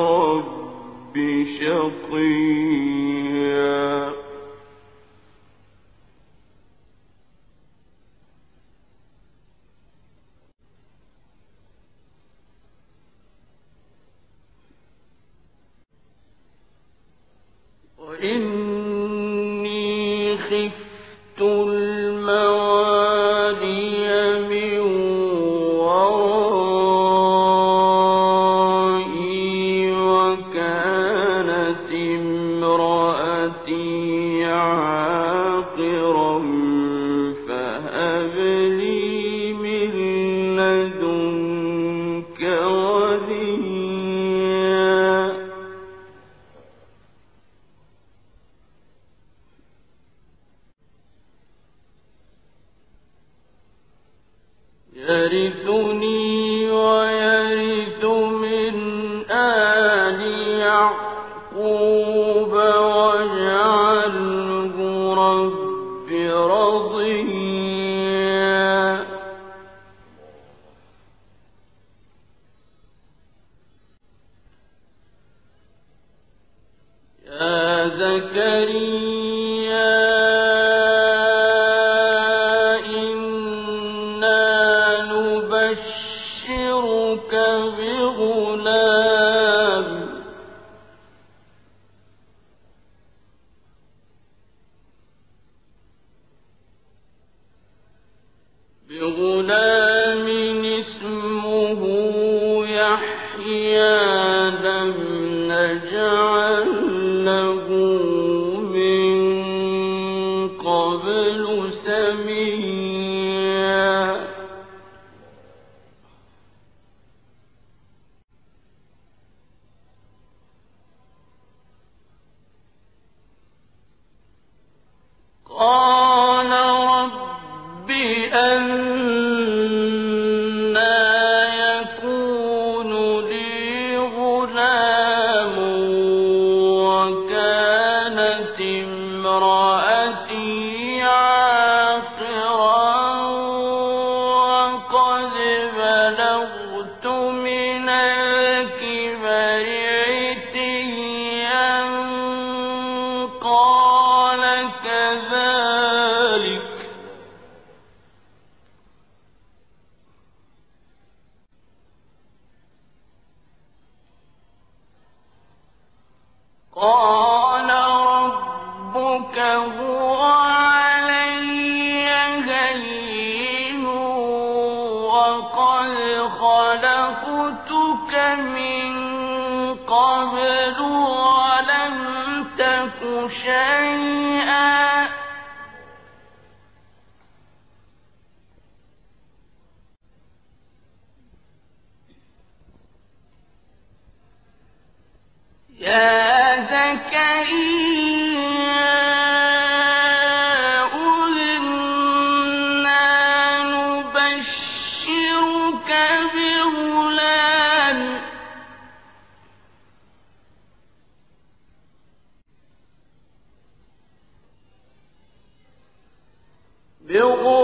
رب شقيا يرثني قال meu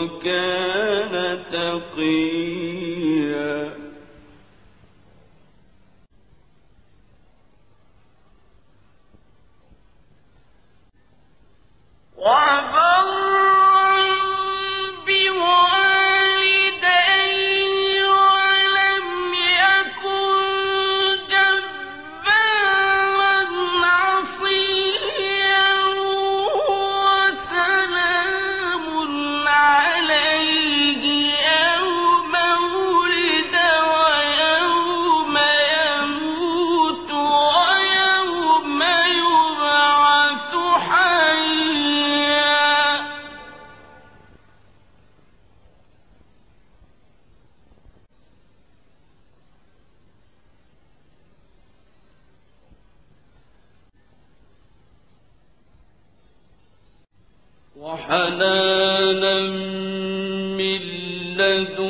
وكان تقيا. وحنانا من لدنا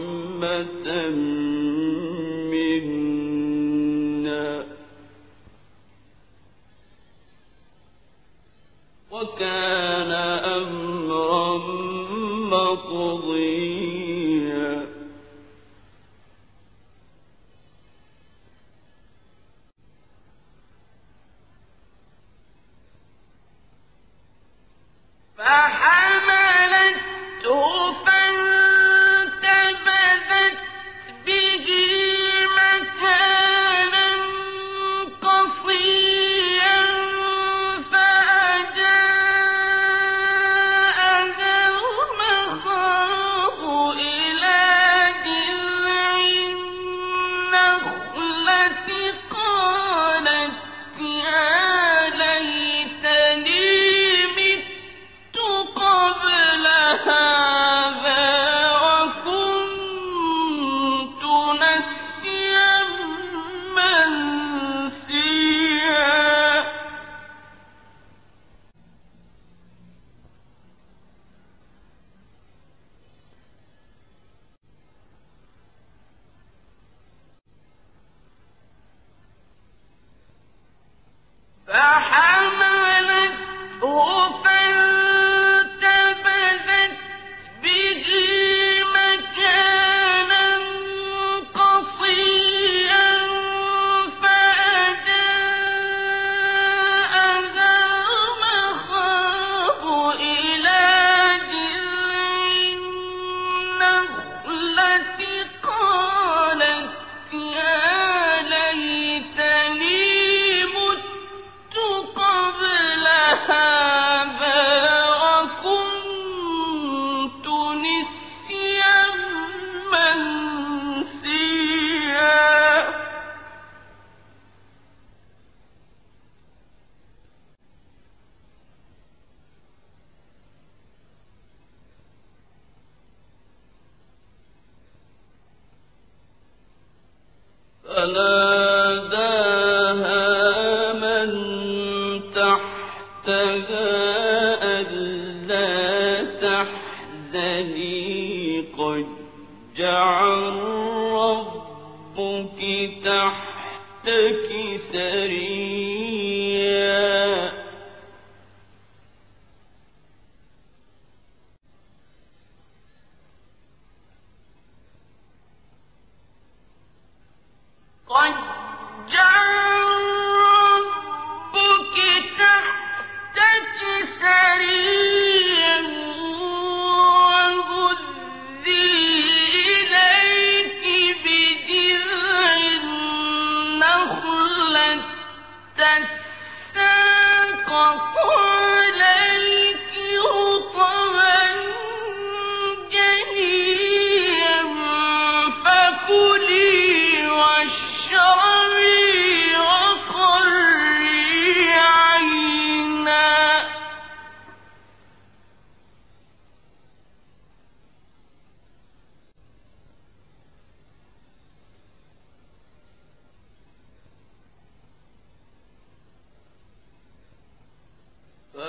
رحمة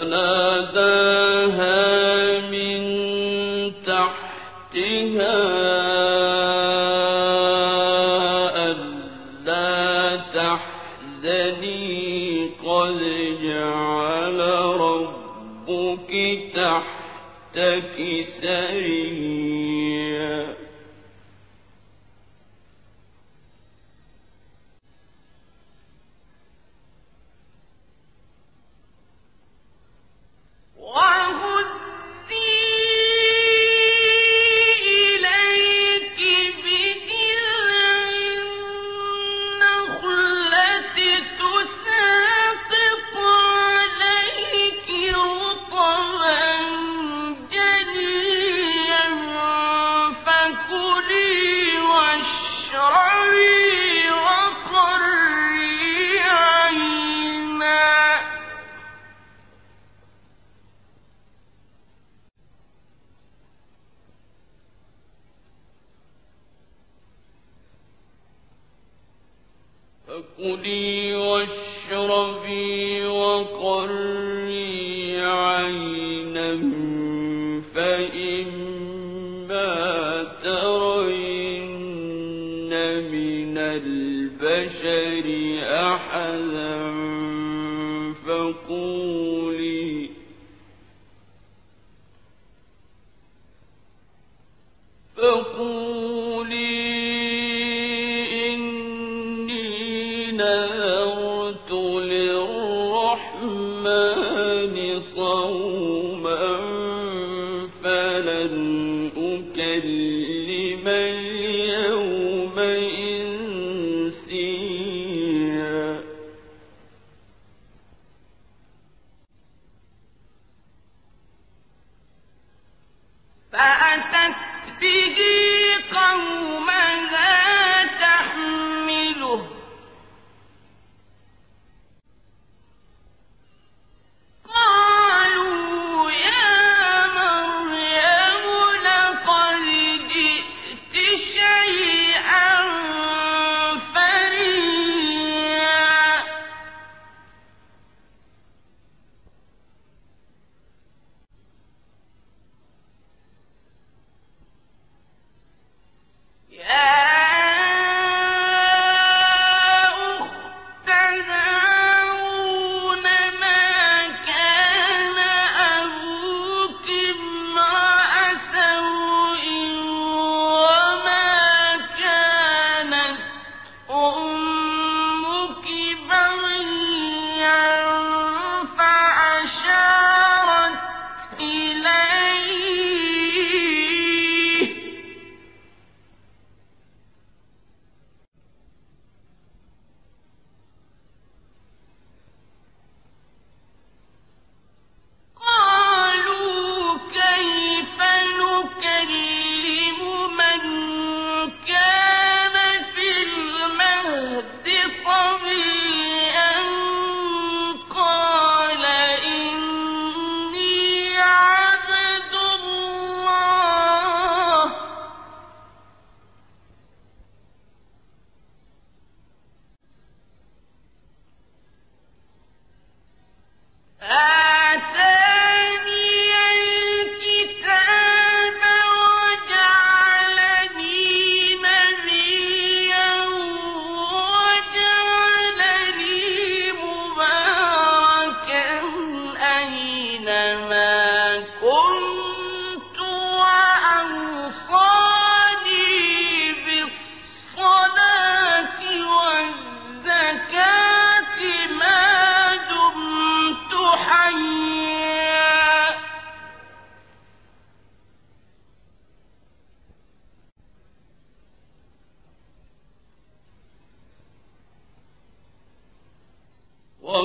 فناداها من تحتها ألا تحزني قد جعل ربك تحتك سريا من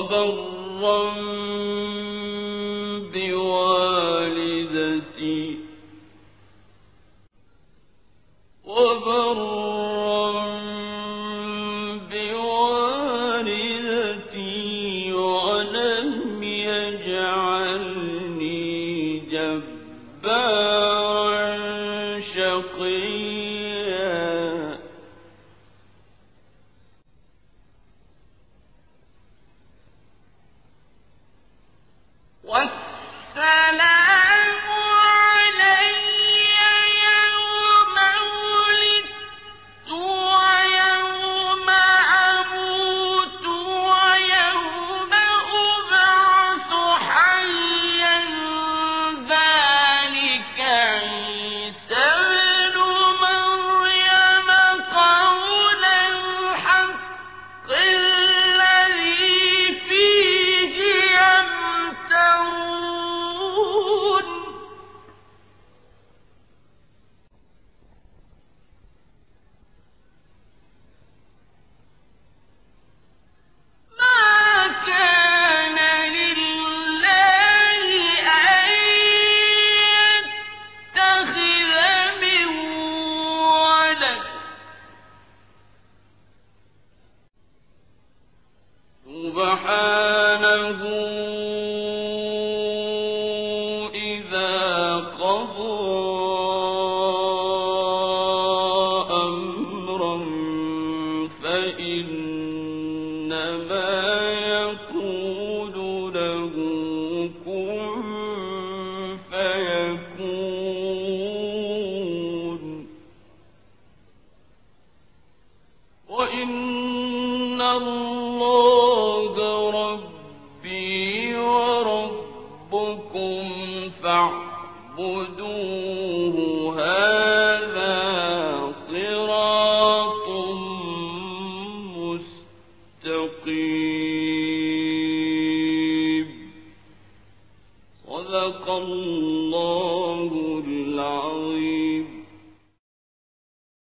Although